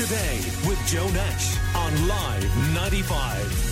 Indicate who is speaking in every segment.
Speaker 1: Today with Joe Nash on Live 95.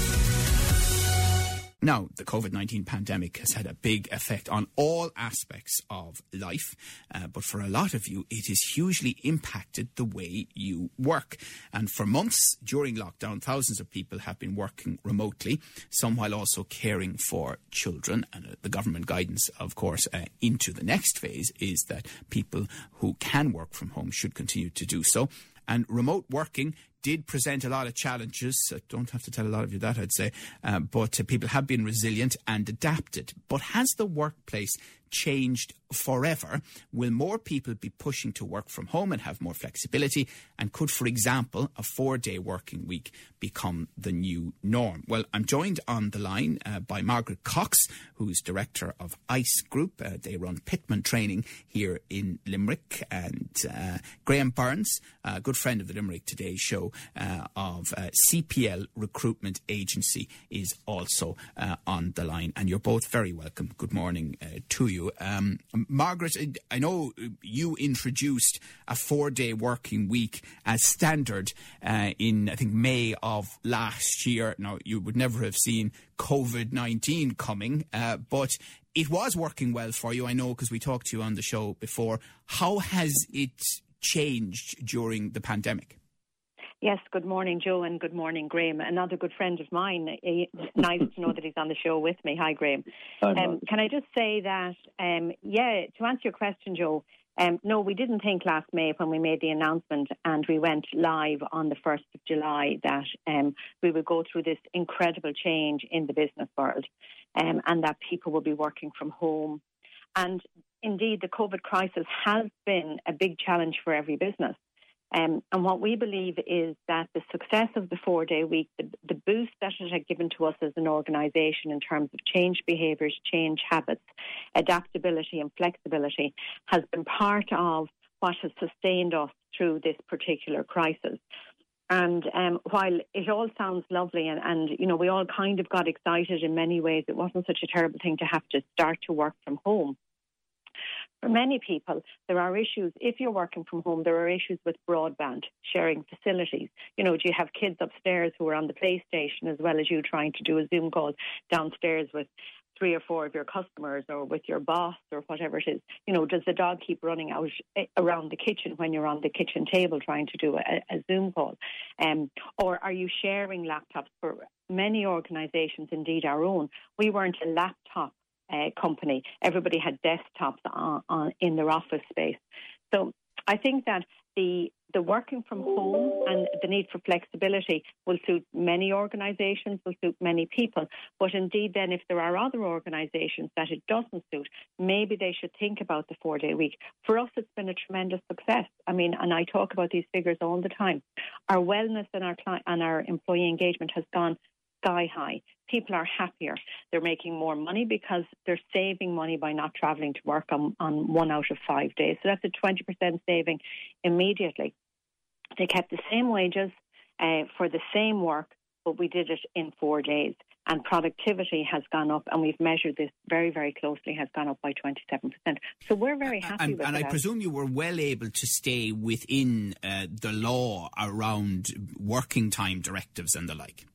Speaker 2: Now, the COVID 19 pandemic has had a big effect on all aspects of life, uh, but for a lot of you, it has hugely impacted the way you work. And for months during lockdown, thousands of people have been working remotely, some while also caring for children. And uh, the government guidance, of course, uh, into the next phase is that people who can work from home should continue to do so. And remote working did present a lot of challenges. I don't have to tell a lot of you that, I'd say. Uh, but uh, people have been resilient and adapted. But has the workplace changed forever? Will more people be pushing to work from home and have more flexibility? And could, for example, a four day working week become the new norm? Well, I'm joined on the line uh, by Margaret Cox, who's director of ICE Group. Uh, they run Pitman training here in Limerick. And uh, Graham Burns, a good friend of the Limerick Today show uh, of uh, CPL Recruitment Agency, is also uh, on the line. And you're both very welcome. Good morning to you you. Um, Margaret, I know you introduced a four day working week as standard uh, in, I think, May of last year. Now, you would never have seen COVID 19 coming, uh, but it was working well for you, I know, because we talked to you on the show before. How has it changed during the pandemic?
Speaker 3: Yes, good morning, Joe, and good morning, Graham. Another good friend of mine. nice to know that he's on the show with me. Hi, Graham.
Speaker 4: Hi,
Speaker 3: um, can I just say that, um, yeah, to answer your question, Joe, um, no, we didn't think last May when we made the announcement and we went live on the 1st of July that um, we would go through this incredible change in the business world um, and that people will be working from home. And indeed, the COVID crisis has been a big challenge for every business. Um, and what we believe is that the success of the four day week, the, the boost that it had given to us as an organisation in terms of change behaviours, change habits, adaptability, and flexibility, has been part of what has sustained us through this particular crisis. And um, while it all sounds lovely and, and, you know, we all kind of got excited in many ways, it wasn't such a terrible thing to have to start to work from home. For many people, there are issues. If you're working from home, there are issues with broadband, sharing facilities. You know, do you have kids upstairs who are on the PlayStation as well as you trying to do a Zoom call downstairs with three or four of your customers or with your boss or whatever it is. You know, does the dog keep running out eh, around the kitchen when you're on the kitchen table trying to do a, a Zoom call? Um, or are you sharing laptops for many organisations, indeed our own? We weren't a laptop uh, company. Everybody had desktops on, on, in their office space. So I think that the the working from home and the need for flexibility will suit many organisations, will suit many people. But indeed, then, if there are other organisations that it doesn't suit, maybe they should think about the four day week. For us, it's been a tremendous success. I mean, and I talk about these figures all the time. Our wellness and our cli- and our employee engagement has gone sky high. People are happier. They're making more money because they're saving money by not travelling to work on, on one out of five days. So that's a 20% saving immediately. They kept the same wages uh, for the same work, but we did it in four days. And productivity has gone up, and we've measured this very, very closely, has gone up by 27%. So we're very happy
Speaker 2: and,
Speaker 3: with
Speaker 2: And
Speaker 3: that.
Speaker 2: I presume you were well able to stay within uh, the law around working time directives and the like.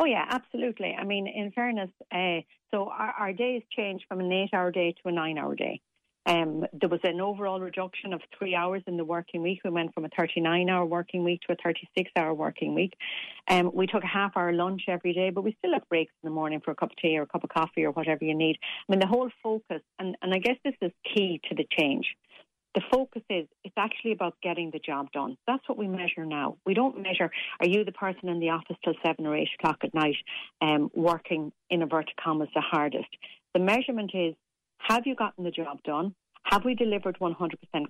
Speaker 3: Oh yeah, absolutely. I mean, in fairness, uh, so our, our days changed from an eight-hour day to a nine-hour day. Um, there was an overall reduction of three hours in the working week. We went from a 39 hour working week to a 36 hour working week. Um, we took a half hour lunch every day, but we still have breaks in the morning for a cup of tea or a cup of coffee or whatever you need. I mean, the whole focus, and, and I guess this is key to the change the focus is it's actually about getting the job done. That's what we measure now. We don't measure are you the person in the office till seven or eight o'clock at night, um, working in a inverted commas the hardest. The measurement is have you gotten the job done? Have we delivered 100%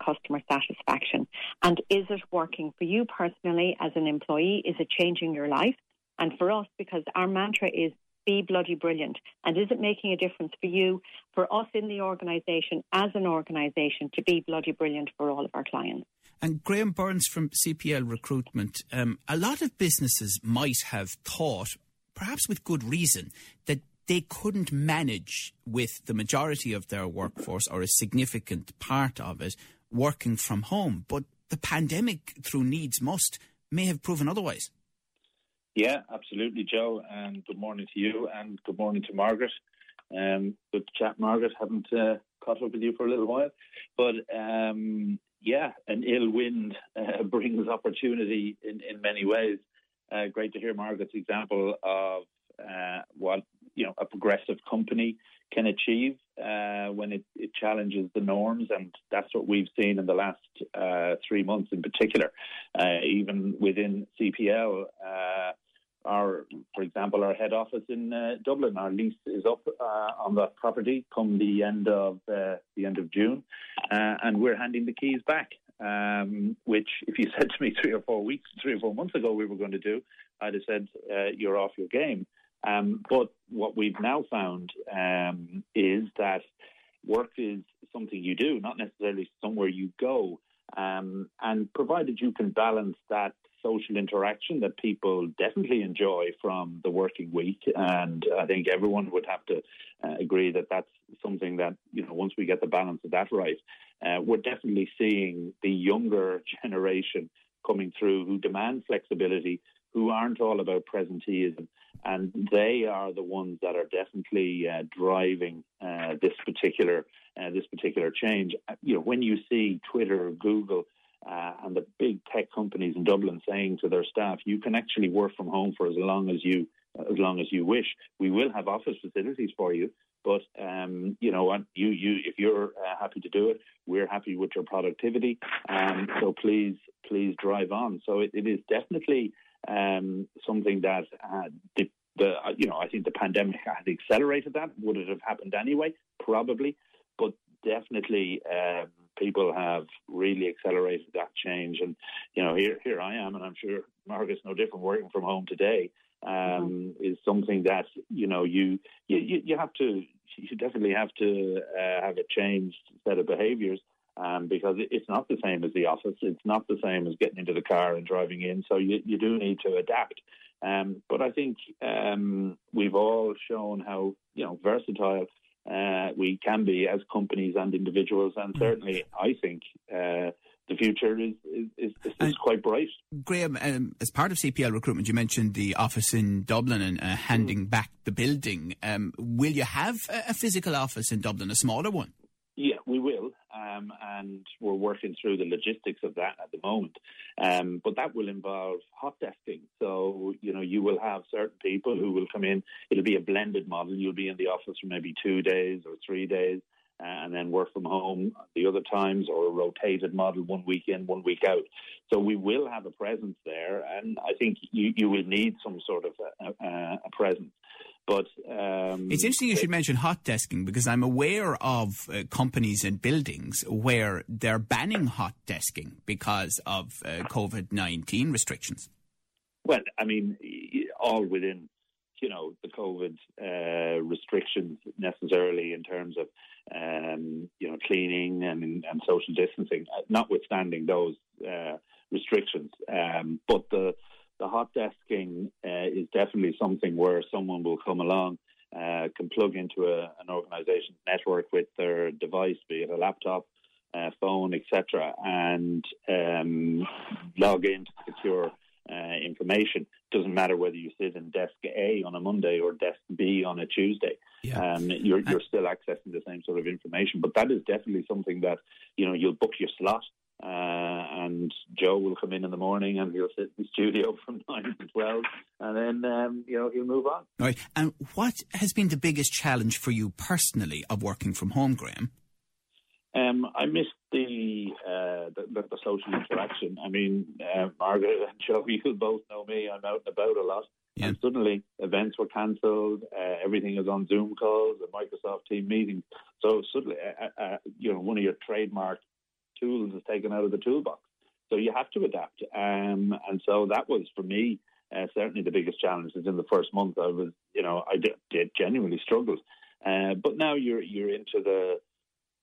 Speaker 3: customer satisfaction? And is it working for you personally as an employee? Is it changing your life? And for us, because our mantra is be bloody brilliant? And is it making a difference for you, for us in the organisation, as an organisation, to be bloody brilliant for all of our clients?
Speaker 2: And Graham Burns from CPL Recruitment, um, a lot of businesses might have thought, perhaps with good reason, that they couldn't manage with the majority of their workforce or a significant part of it working from home. But the pandemic, through needs must, may have proven otherwise.
Speaker 4: Yeah, absolutely, Joe. And good morning to you, and good morning to Margaret. Um, good chat, Margaret. Haven't uh, caught up with you for a little while, but um, yeah, an ill wind uh, brings opportunity in, in many ways. Uh, great to hear Margaret's example of uh, what you know a progressive company can achieve uh, when it, it, challenges the norms, and that's what we've seen in the last uh, three months in particular. Uh, even within CPL, uh, our, for example, our head office in uh, Dublin, our lease is up on that property come the end of the end of June, and we're handing the keys back. Um, which, if you said to me three or four weeks, three or four months ago, we were going to do, I'd have said you're off your game. Um, but what we've now found um, is that work is something you do, not necessarily somewhere you go. Um, and provided you can balance that social interaction that people definitely enjoy from the working week, and I think everyone would have to uh, agree that that's something that you know once we get the balance of that right, uh, we're definitely seeing the younger generation coming through who demand flexibility, who aren't all about presenteeism, and they are the ones that are definitely uh, driving uh, this particular uh, this particular change. Uh, you know, when you see Twitter, Google, uh, and the big tech companies in Dublin saying to their staff, "You can actually work from home for as long as you as long as you wish. We will have office facilities for you." But um, you know what? You, you, if you're uh, happy to do it, we're happy with your productivity. Um, so please, please drive on. So it, it is definitely um, something that uh, the, the, you know I think the pandemic had accelerated that. Would it have happened anyway? Probably, but definitely um, people have really accelerated that change. And you know here here I am, and I'm sure Margaret's no different working from home today. Um, mm-hmm. Is something that you know you you you have to you definitely have to uh, have a changed set of behaviours um, because it's not the same as the office. It's not the same as getting into the car and driving in. So you, you do need to adapt. Um, but I think um, we've all shown how you know versatile uh, we can be as companies and individuals, and mm. certainly I think. Uh, the future is is, is, is quite bright.
Speaker 2: Graham, um, as part of CPL recruitment, you mentioned the office in Dublin and uh, handing mm. back the building. Um, will you have a, a, physical office in Dublin, a smaller one?
Speaker 4: Um, and we're working through the logistics of that at the moment. Um, but that will involve hot desking. So, you know, you will have certain people who will come in. It'll be a blended model. You'll be in the office for maybe two days or three days. Uh, and then work from home the other times, or a rotated model, one week in, one week out. So we will have a presence there, and I think you, you will need some sort of a, a, a presence. But um,
Speaker 2: it's interesting you should mention hot desking because I'm aware of uh, companies and buildings where they're banning hot desking because of uh, COVID nineteen restrictions.
Speaker 4: Well, I mean, all within you know the COVID uh, restrictions necessarily in terms of um, you know cleaning and, and social distancing, uh, notwithstanding those uh, restrictions. Um, but the the hot desking uh, is definitely something where someone will come along, uh, can plug into a, an organization's network with their device, be it a laptop, uh, phone, etc., and um, log into secure uh, information. Doesn't matter whether you sit in desk A on a Monday or desk B on a Tuesday. Yeah. Um, you're, you're still accessing the same sort of information. But that is definitely something that you know you'll book your slot uh, and Joe will come in in the morning and he'll sit in the studio from 9 to 12 and then, um, you know, he'll move on.
Speaker 2: Right. And what has been the biggest challenge for you personally of working from home, Graham?
Speaker 4: Um, I missed the, uh, the, the, the social interaction. I mean, uh, Margaret and Joe, you both know me. I'm out and about a lot. Yeah. And suddenly events were cancelled. Uh, everything is on Zoom calls and Microsoft Team meetings. So suddenly, uh, uh, you know, one of your trademark tools is taken out of the toolbox. So you have to adapt. Um, and so that was for me uh, certainly the biggest challenge. Is in the first month I was, you know, I did, did genuinely struggled. Uh, but now you're you're into the,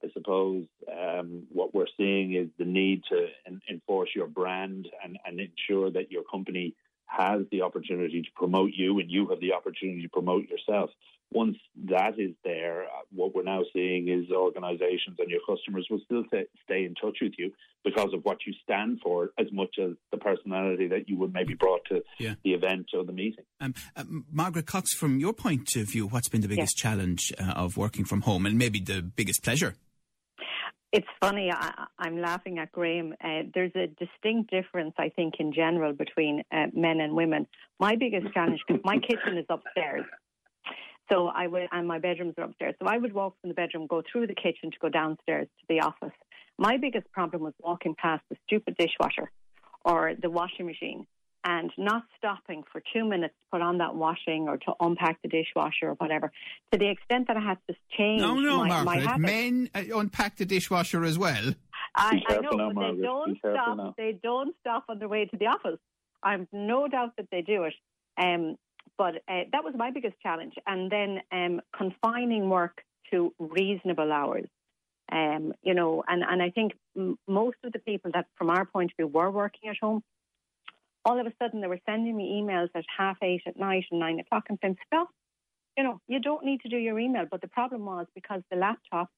Speaker 4: I suppose, um, what we're seeing is the need to enforce your brand and, and ensure that your company has the opportunity to promote you and you have the opportunity to promote yourself. once that is there, uh, what we're now seeing is organisations and your customers will still t- stay in touch with you because of what you stand for, as much as the personality that you would maybe brought to yeah. the event or the meeting. Um,
Speaker 2: uh, Margaret Cox, from your point of view, what's been the biggest yeah. challenge uh, of working from home, and maybe the biggest pleasure?
Speaker 3: It's funny. I, am laughing at Graham. Uh, there's a distinct difference, I think, in general between uh, men and women. My biggest challenge, because my kitchen is upstairs, so I would, and my bedrooms are upstairs. So I would walk from the bedroom, go through the kitchen to go downstairs to the office. My biggest problem was walking past the stupid dishwasher or the washing machine and not stopping for two minutes to put on that washing or to unpack the dishwasher or whatever, to the extent that I had to change
Speaker 2: no, no,
Speaker 3: my,
Speaker 2: Margaret,
Speaker 3: my
Speaker 2: men uh, unpack the dishwasher as well.
Speaker 3: I, I know, now, but Margaret. they don't stop. Now. They don't stop on their way to the office. I've no doubt that they do it. Um, but uh, that was my biggest challenge. And then um, confining work to reasonable hours. Um, you know, and, and I think m- most of the people that, from our point of view, were working at home, all of a sudden they were sending me emails at half eight at night and nine o'clock and saying, stop. You know, you don't need to do your email. But the problem was because the laptop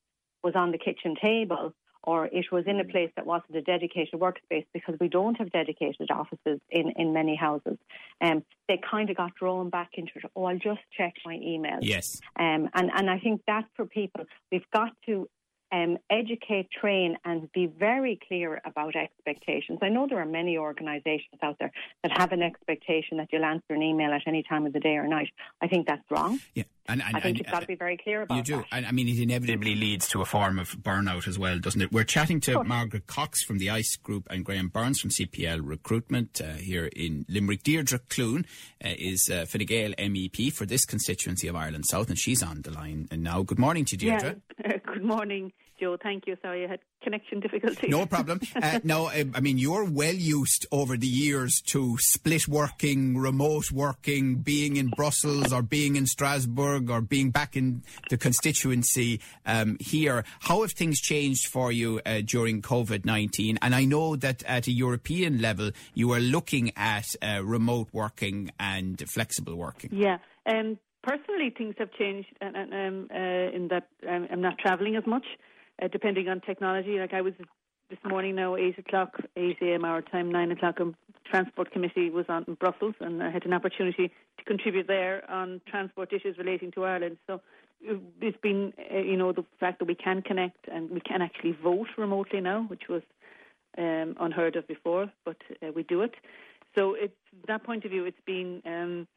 Speaker 3: was on the kitchen table or it was in a place that wasn't a dedicated workspace because we don't have dedicated offices in, in many houses. Um, they kind of got drawn back into it. Oh, I'll just check my email.
Speaker 2: Yes.
Speaker 3: Um, and, and I think that for people, we've got to um, educate, train, and be very clear about expectations. I know there are many organisations out there that have an expectation that you'll answer an email at any time of the day or night. I think that's wrong.
Speaker 2: Yeah. And, and,
Speaker 3: I think and, you've got to be very clear about that.
Speaker 2: You do.
Speaker 3: That.
Speaker 2: I mean, it inevitably leads to a form of burnout as well, doesn't it? We're chatting to Margaret Cox from the ICE Group and Graham Burns from CPL Recruitment uh, here in Limerick. Deirdre Clune uh, is uh, Fine Gael MEP for this constituency of Ireland South, and she's on the line and now. Good morning to Deirdre.
Speaker 5: Yeah. good morning. Joe. Thank you. Sorry, I had connection difficulties.
Speaker 2: No problem. Uh, no, I mean, you're well used over the years to split working, remote working, being in Brussels or being in Strasbourg or being back in the constituency um, here. How have things changed for you uh, during COVID 19? And I know that at a European level, you are looking at uh, remote working and flexible working.
Speaker 5: Yeah. Um, personally, things have changed um, uh, in that um, I'm not travelling as much uh, depending on technology. Like I was this morning now, 8 o'clock, 8 a.m. our time, 9 o'clock, a transport committee was on in Brussels and I had an opportunity to contribute there on transport issues relating to Ireland. So uh, it's been, uh, you know, the fact that we can connect and we can actually vote remotely now, which was um, unheard of before, but uh, we do it. So it's that point of view, it's been um,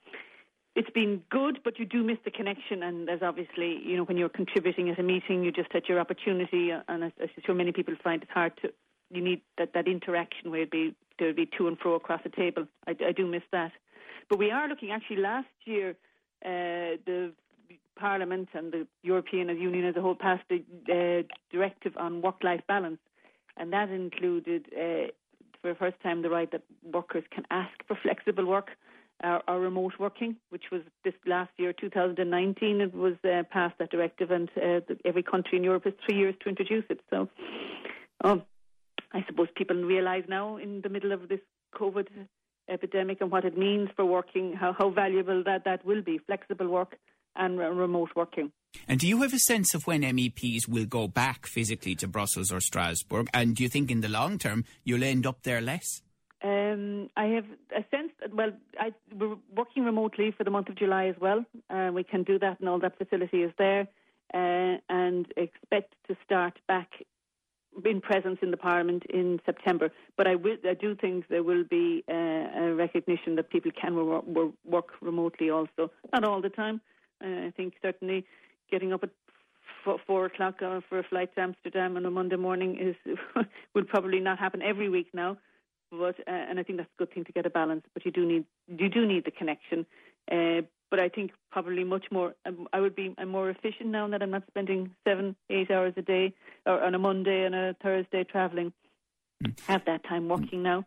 Speaker 5: it's been good, but you do miss the connection. And there's obviously, you know, when you're contributing at a meeting, you just had your opportunity, uh, and I'm sure many people find it hard to. You need that that interaction where it'd be there'd be to and fro across the table. I, I do miss that, but we are looking. Actually, last year, uh, the Parliament and the European Union as a whole passed a uh, directive on work-life balance, and that included, uh, for the first time, the right that workers can ask for flexible work our, our, remote working, which was this last year, 2019, it was uh, passed that directive, and uh, the, every country in Europe has three years to introduce it. So, um, I suppose people realise now, in the middle of this COVID epidemic, and what it means for working, how, how valuable that that will be, flexible work and remote working.
Speaker 2: And do you have a sense of when MEPs will go back physically to Brussels or Strasbourg? And do you think in the long term you'll end up there less?
Speaker 5: Um, I have a sense that, well, I, we're working remotely for the month of July as well. Uh, we can do that, and all that facility is there, uh, and expect to start back in presence in the Parliament in September. But I, will, I do think there will be uh, a recognition that people can work remotely also. Not all the time. Uh, I think certainly getting up at four o'clock for a flight to Amsterdam on a Monday morning is would probably not happen every week now. But uh, and I think that's a good thing to get a balance. But you do need you do need the connection. Uh, but I think probably much more. Um, I would be I'm more efficient now that I'm not spending seven eight hours a day or on a Monday and a Thursday traveling. Mm. Have that time working now.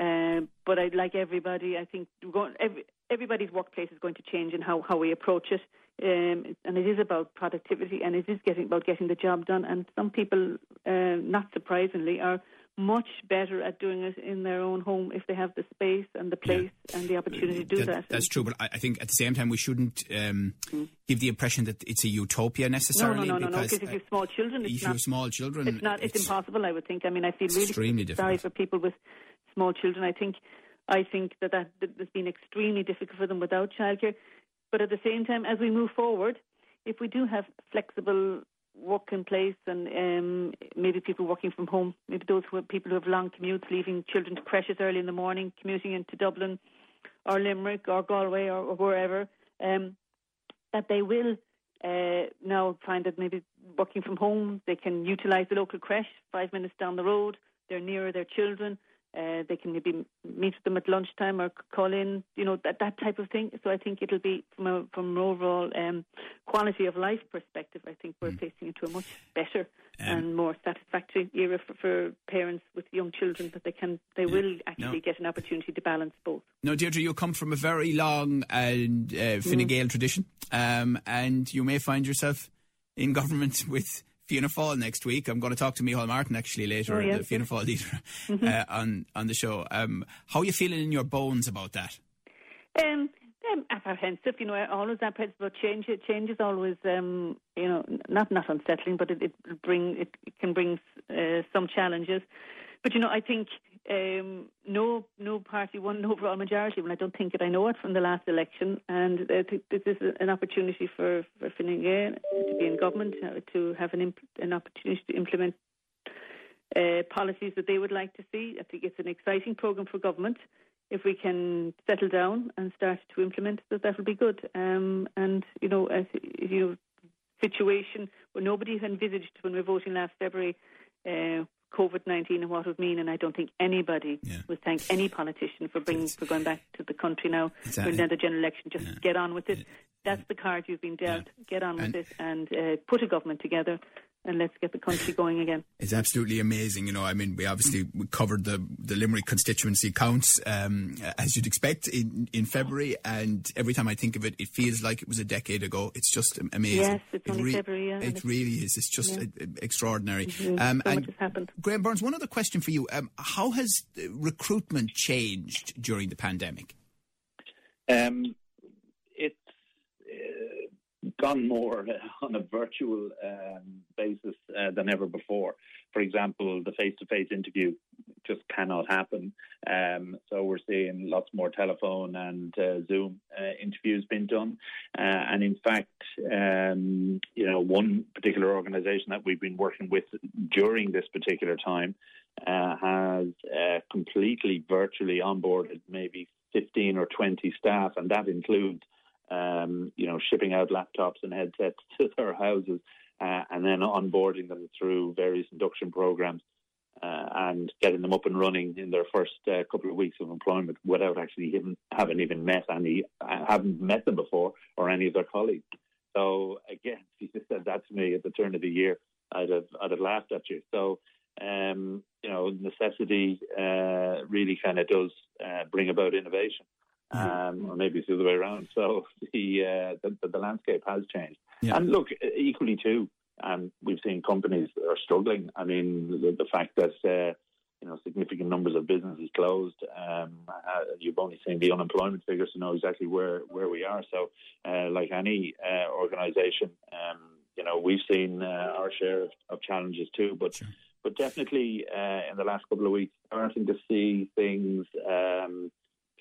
Speaker 5: Uh, but I'd like everybody. I think going, every, everybody's workplace is going to change in how, how we approach it. Um, and it is about productivity and it is getting about getting the job done. And some people, uh, not surprisingly, are much better at doing it in their own home if they have the space and the place yeah. and the opportunity to do that. that.
Speaker 2: That's true, but I, think at the same time we shouldn't um, mm. give the impression that it's a utopia necessarily.
Speaker 5: No, no, no, no. Because no, if you have small children, it's
Speaker 2: if not, you have small children,
Speaker 5: it's not. It's, it's, impossible. I would think. I mean, I feel really extremely sorry for people with small children. I think, I think that that has been extremely difficult for them without childcare. But at the same time, as we move forward, if we do have flexible work in place and um, maybe people working from home, maybe those who are people who have long commutes, leaving children to precious early in the morning, commuting into Dublin or Limerick or Galway or, or wherever, um, that they will uh, now find that maybe working from home, they can utilise the local creche five minutes down the road, they're nearer their children, uh, they can maybe meet with them at lunchtime or call in, you know, that that type of thing. So I think it'll be from a from an overall um, quality of life perspective. I think we're mm. facing into a much better um, and more satisfactory era for, for, parents with young children that they can they will actually no. get an opportunity to balance both.
Speaker 2: No, Deirdre, you come from a very long and uh, Fine Gael mm. tradition, um, and you may find yourself in government with Fianna Fáil next week. I'm going to talk to Micheál Martin actually later, oh, yes. the Fianna Fáil leader, mm-hmm. uh, on on the show. Um, how are you feeling in your bones about that?
Speaker 5: Um, um, apprehensive, you know, always apprehensive about change. Change is always, um, you know, not not unsettling, but it, it bring it, can bring uh, some challenges. But you know, I think um, no no party won an overall majority, and I don't think that I know it from the last election. And I think this is an opportunity for for Fine Gael to be in government, uh, to have an imp- an opportunity to implement uh, policies that they would like to see. I think it's an exciting program for government. If we can settle down and start to implement that, that will be good. Um, and you know, as, you know, situation where nobody envisaged when we were voting last February. Uh, COVID nineteen and what it would mean, and I don't think anybody yeah. would thank any politician for bringing for going back to the country now exactly. for another general election. Just yeah. get on with it. Yeah. That's the card you've been dealt. Get on with it and uh, put a government together and let's get the country going again.
Speaker 2: It's absolutely amazing. You know, I mean, we obviously we covered the, the Limerick constituency counts, um, as you'd expect, in, in February. And every time I think of it, it feels like it was a decade ago. It's just amazing.
Speaker 5: Yes, it's only re- February. Yeah,
Speaker 2: it really is. It's just yeah. extraordinary.
Speaker 5: Mm-hmm. Um, so much has happened.
Speaker 2: Graham Burns, one other question for you. Um, how has recruitment changed during the pandemic?
Speaker 4: Um, gone more on a virtual um, basis uh, than ever before. For example, the face-to-face interview just cannot happen. Um, so we're seeing lots more telephone and uh, Zoom uh, interviews being done. Uh, and in fact, um, you know, one particular organisation that we've been working with during this particular time uh, has uh, completely virtually onboarded maybe 15 or 20 staff, and that includes um, you know, shipping out laptops and headsets to their houses, uh, and then onboarding them through various induction programs uh, and getting them up and running in their first uh, couple of weeks of employment without actually even having even met any, uh, haven't met them before or any of their colleagues. So again, if you just said that to me at the turn of the year, I'd have I'd have laughed at you. So um, you know, necessity uh, really kind of does uh, bring about innovation um, or maybe it's the other way around. So the uh, the, the, landscape has changed. Yeah. And look, equally too, um, we've seen companies that are struggling. I mean, the, the fact that uh, you know significant numbers of businesses closed. Um, uh, you've only seen the unemployment figures to know exactly where where we are. So, uh, like any uh, organisation, um, you know, we've seen uh, our share of, of, challenges too, but. Sure. But definitely, in the last couple of weeks, starting to see things um,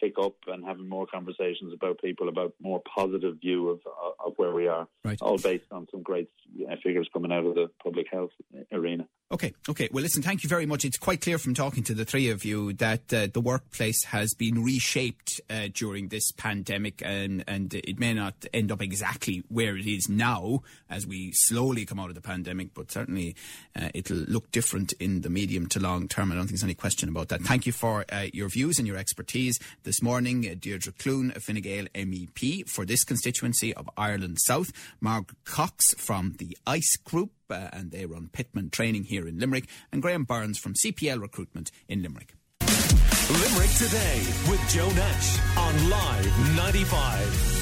Speaker 4: pick up and having more conversations about people about more positive view of of where we are, right. all based on some great uh, figures coming out of the public health arena.
Speaker 2: Okay, okay. Well, listen, thank you very much. It's quite clear from talking to the three of you that uh, the workplace has been reshaped uh, during this pandemic, and and it may not end up exactly where it is now as we slowly come out of the pandemic, but certainly uh, it'll look different in the medium to long term. I don't think there's any question about that. Thank you for uh, your views and your expertise this morning, uh, Deirdre Clune, a Fine Gael MEP for this constituency of Ireland South, Margaret Cox from the ICE Group uh, and they run Pitman training here in Limerick, and Graham Burns from CPL Recruitment in Limerick.
Speaker 1: Limerick Today with Joe Nash on Live 95.